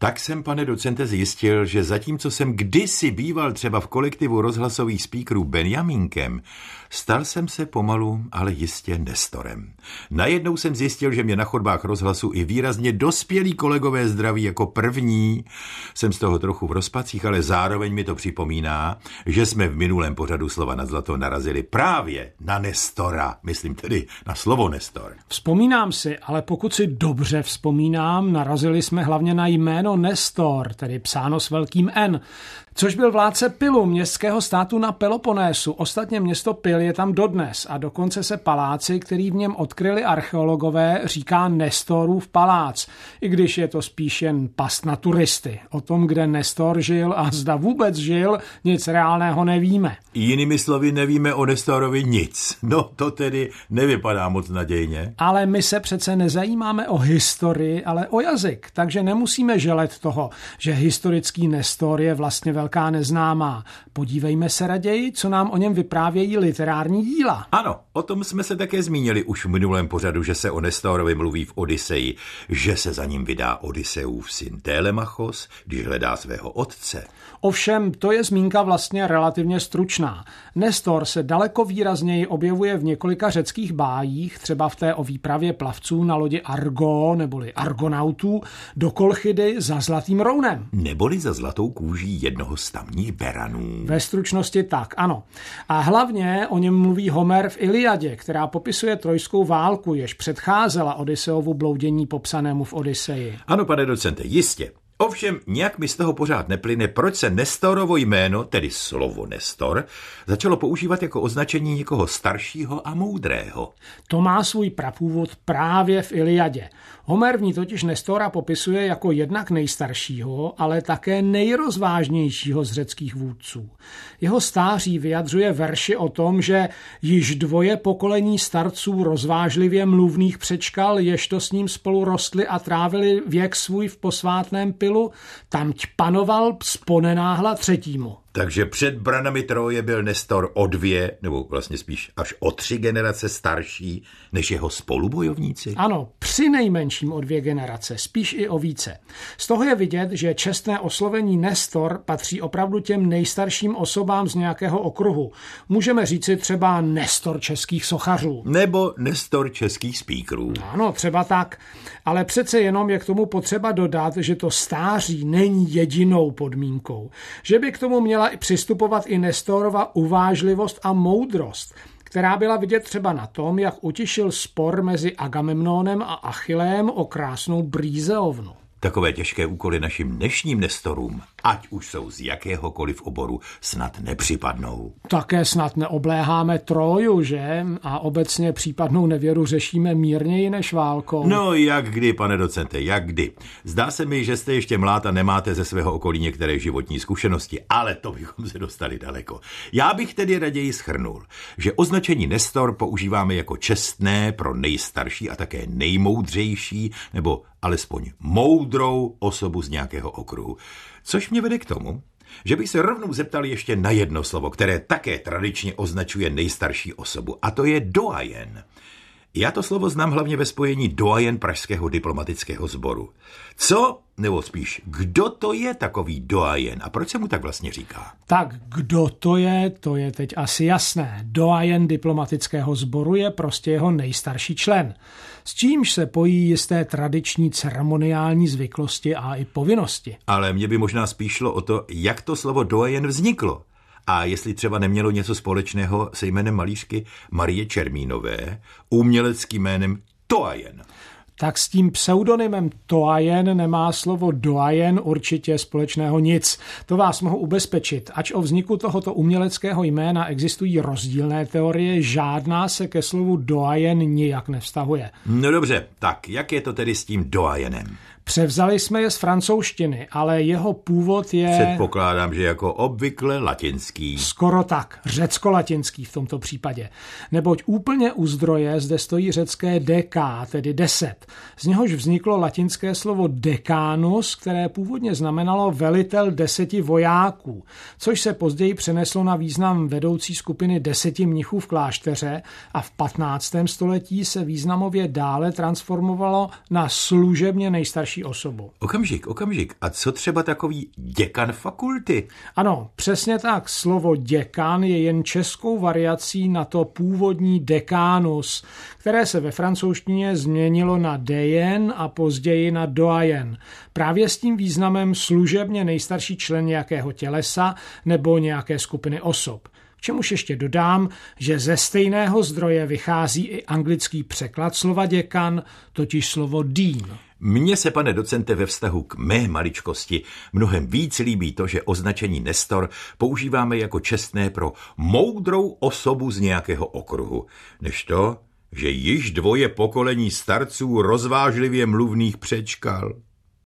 Tak jsem, pane docente, zjistil, že zatímco jsem kdysi býval třeba v kolektivu rozhlasových speakerů Benjamínkem, stal jsem se pomalu, ale jistě Nestorem. Najednou jsem zjistil, že mě na chodbách rozhlasu i výrazně dospělí kolegové zdraví jako první. Jsem z toho trochu v rozpacích, ale zároveň mi to připomíná, že jsme v minulém pořadu slova na zlato narazili právě na Nestora, myslím tedy na slovo Nestor. Vzpomínám si, ale pokud si dobře vzpomínám, narazili jsme hlavně na jméno Nestor, tedy psáno s velkým N což byl vládce Pilu, městského státu na Peloponésu. Ostatně město Pil je tam dodnes a dokonce se paláci, který v něm odkryli archeologové, říká Nestorův palác, i když je to spíš jen past na turisty. O tom, kde Nestor žil a zda vůbec žil, nic reálného nevíme. Jinými slovy nevíme o Nestorovi nic. No to tedy nevypadá moc nadějně. Ale my se přece nezajímáme o historii, ale o jazyk, takže nemusíme želet toho, že historický Nestor je vlastně velký velká neznámá. Podívejme se raději, co nám o něm vyprávějí literární díla. Ano, o tom jsme se také zmínili už v minulém pořadu, že se o Nestorovi mluví v Odiseji, že se za ním vydá Odiseův syn Télemachos, když hledá svého otce. Ovšem, to je zmínka vlastně relativně stručná. Nestor se daleko výrazněji objevuje v několika řeckých bájích, třeba v té o výpravě plavců na lodi Argo neboli Argonautů do Kolchidy za Zlatým rounem. Neboli za zlatou kůží jednoho z tamních beranů. Ve stručnosti tak, ano. A hlavně o něm mluví Homer v Iliadě, která popisuje trojskou válku, jež předcházela Odiseovu bloudění popsanému v Odiseji. Ano, pane docente, jistě. Ovšem, nějak mi z toho pořád neplyne, proč se Nestorovo jméno, tedy slovo Nestor, začalo používat jako označení někoho staršího a moudrého. To má svůj prapůvod právě v Iliadě. Homer v ní totiž Nestora popisuje jako jednak nejstaršího, ale také nejrozvážnějšího z řeckých vůdců. Jeho stáří vyjadřuje verši o tom, že již dvoje pokolení starců rozvážlivě mluvných přečkal, jež s ním spolu rostli a trávili věk svůj v posvátném pilu, tam panoval sponenáhla třetímu. Takže před branami Troje byl Nestor o dvě, nebo vlastně spíš až o tři generace starší než jeho spolubojovníci? Ano, při nejmenším o dvě generace, spíš i o více. Z toho je vidět, že čestné oslovení Nestor patří opravdu těm nejstarším osobám z nějakého okruhu. Můžeme říci třeba Nestor českých sochařů. Nebo Nestor českých spíkrů. Ano, třeba tak. Ale přece jenom je k tomu potřeba dodat, že to stáří není jedinou podmínkou. Že by k tomu měla přistupovat i Nestorova uvážlivost a moudrost, která byla vidět třeba na tom, jak utišil spor mezi Agamemnonem a Achillem o krásnou brýzeovnu. Takové těžké úkoly našim dnešním nestorům, ať už jsou z jakéhokoliv oboru, snad nepřipadnou. Také snad neobléháme Troju, že? A obecně případnou nevěru řešíme mírněji než válkou. No jak kdy, pane docente, jak kdy. Zdá se mi, že jste ještě mlád a nemáte ze svého okolí některé životní zkušenosti, ale to bychom se dostali daleko. Já bych tedy raději schrnul, že označení Nestor používáme jako čestné pro nejstarší a také nejmoudřejší, nebo alespoň moudrou osobu z nějakého okruhu. Což mě vede k tomu, že bych se rovnou zeptal ještě na jedno slovo, které také tradičně označuje nejstarší osobu, a to je doajen. Já to slovo znám hlavně ve spojení doajen Pražského diplomatického sboru. Co, nebo spíš, kdo to je takový doajen a proč se mu tak vlastně říká? Tak kdo to je, to je teď asi jasné. Doajen diplomatického sboru je prostě jeho nejstarší člen s čímž se pojí jisté tradiční ceremoniální zvyklosti a i povinnosti. Ale mě by možná spíš šlo o to, jak to slovo doajen vzniklo. A jestli třeba nemělo něco společného se jménem malířky Marie Čermínové, uměleckým jménem Toajen tak s tím pseudonymem Toajen nemá slovo Doajen určitě společného nic. To vás mohu ubezpečit. Ač o vzniku tohoto uměleckého jména existují rozdílné teorie, žádná se ke slovu Doajen nijak nevztahuje. No dobře, tak jak je to tedy s tím Doajenem? Převzali jsme je z francouzštiny, ale jeho původ je... Předpokládám, že jako obvykle latinský. Skoro tak, řecko-latinský v tomto případě. Neboť úplně u zdroje zde stojí řecké DK, tedy deset. Z něhož vzniklo latinské slovo decánus, které původně znamenalo velitel deseti vojáků, což se později přeneslo na význam vedoucí skupiny deseti mnichů v klášteře a v 15. století se významově dále transformovalo na služebně nejstarší nejstarší osobu. Okamžik, okamžik. A co třeba takový děkan fakulty? Ano, přesně tak. Slovo děkan je jen českou variací na to původní dekánus, které se ve francouzštině změnilo na dejen a později na doajen. Právě s tím významem služebně nejstarší člen nějakého tělesa nebo nějaké skupiny osob. K čemuž ještě dodám, že ze stejného zdroje vychází i anglický překlad slova děkan, totiž slovo dean. Mně se, pane docente, ve vztahu k mé maličkosti mnohem víc líbí to, že označení Nestor používáme jako čestné pro moudrou osobu z nějakého okruhu, než to, že již dvoje pokolení starců rozvážlivě mluvných přečkal.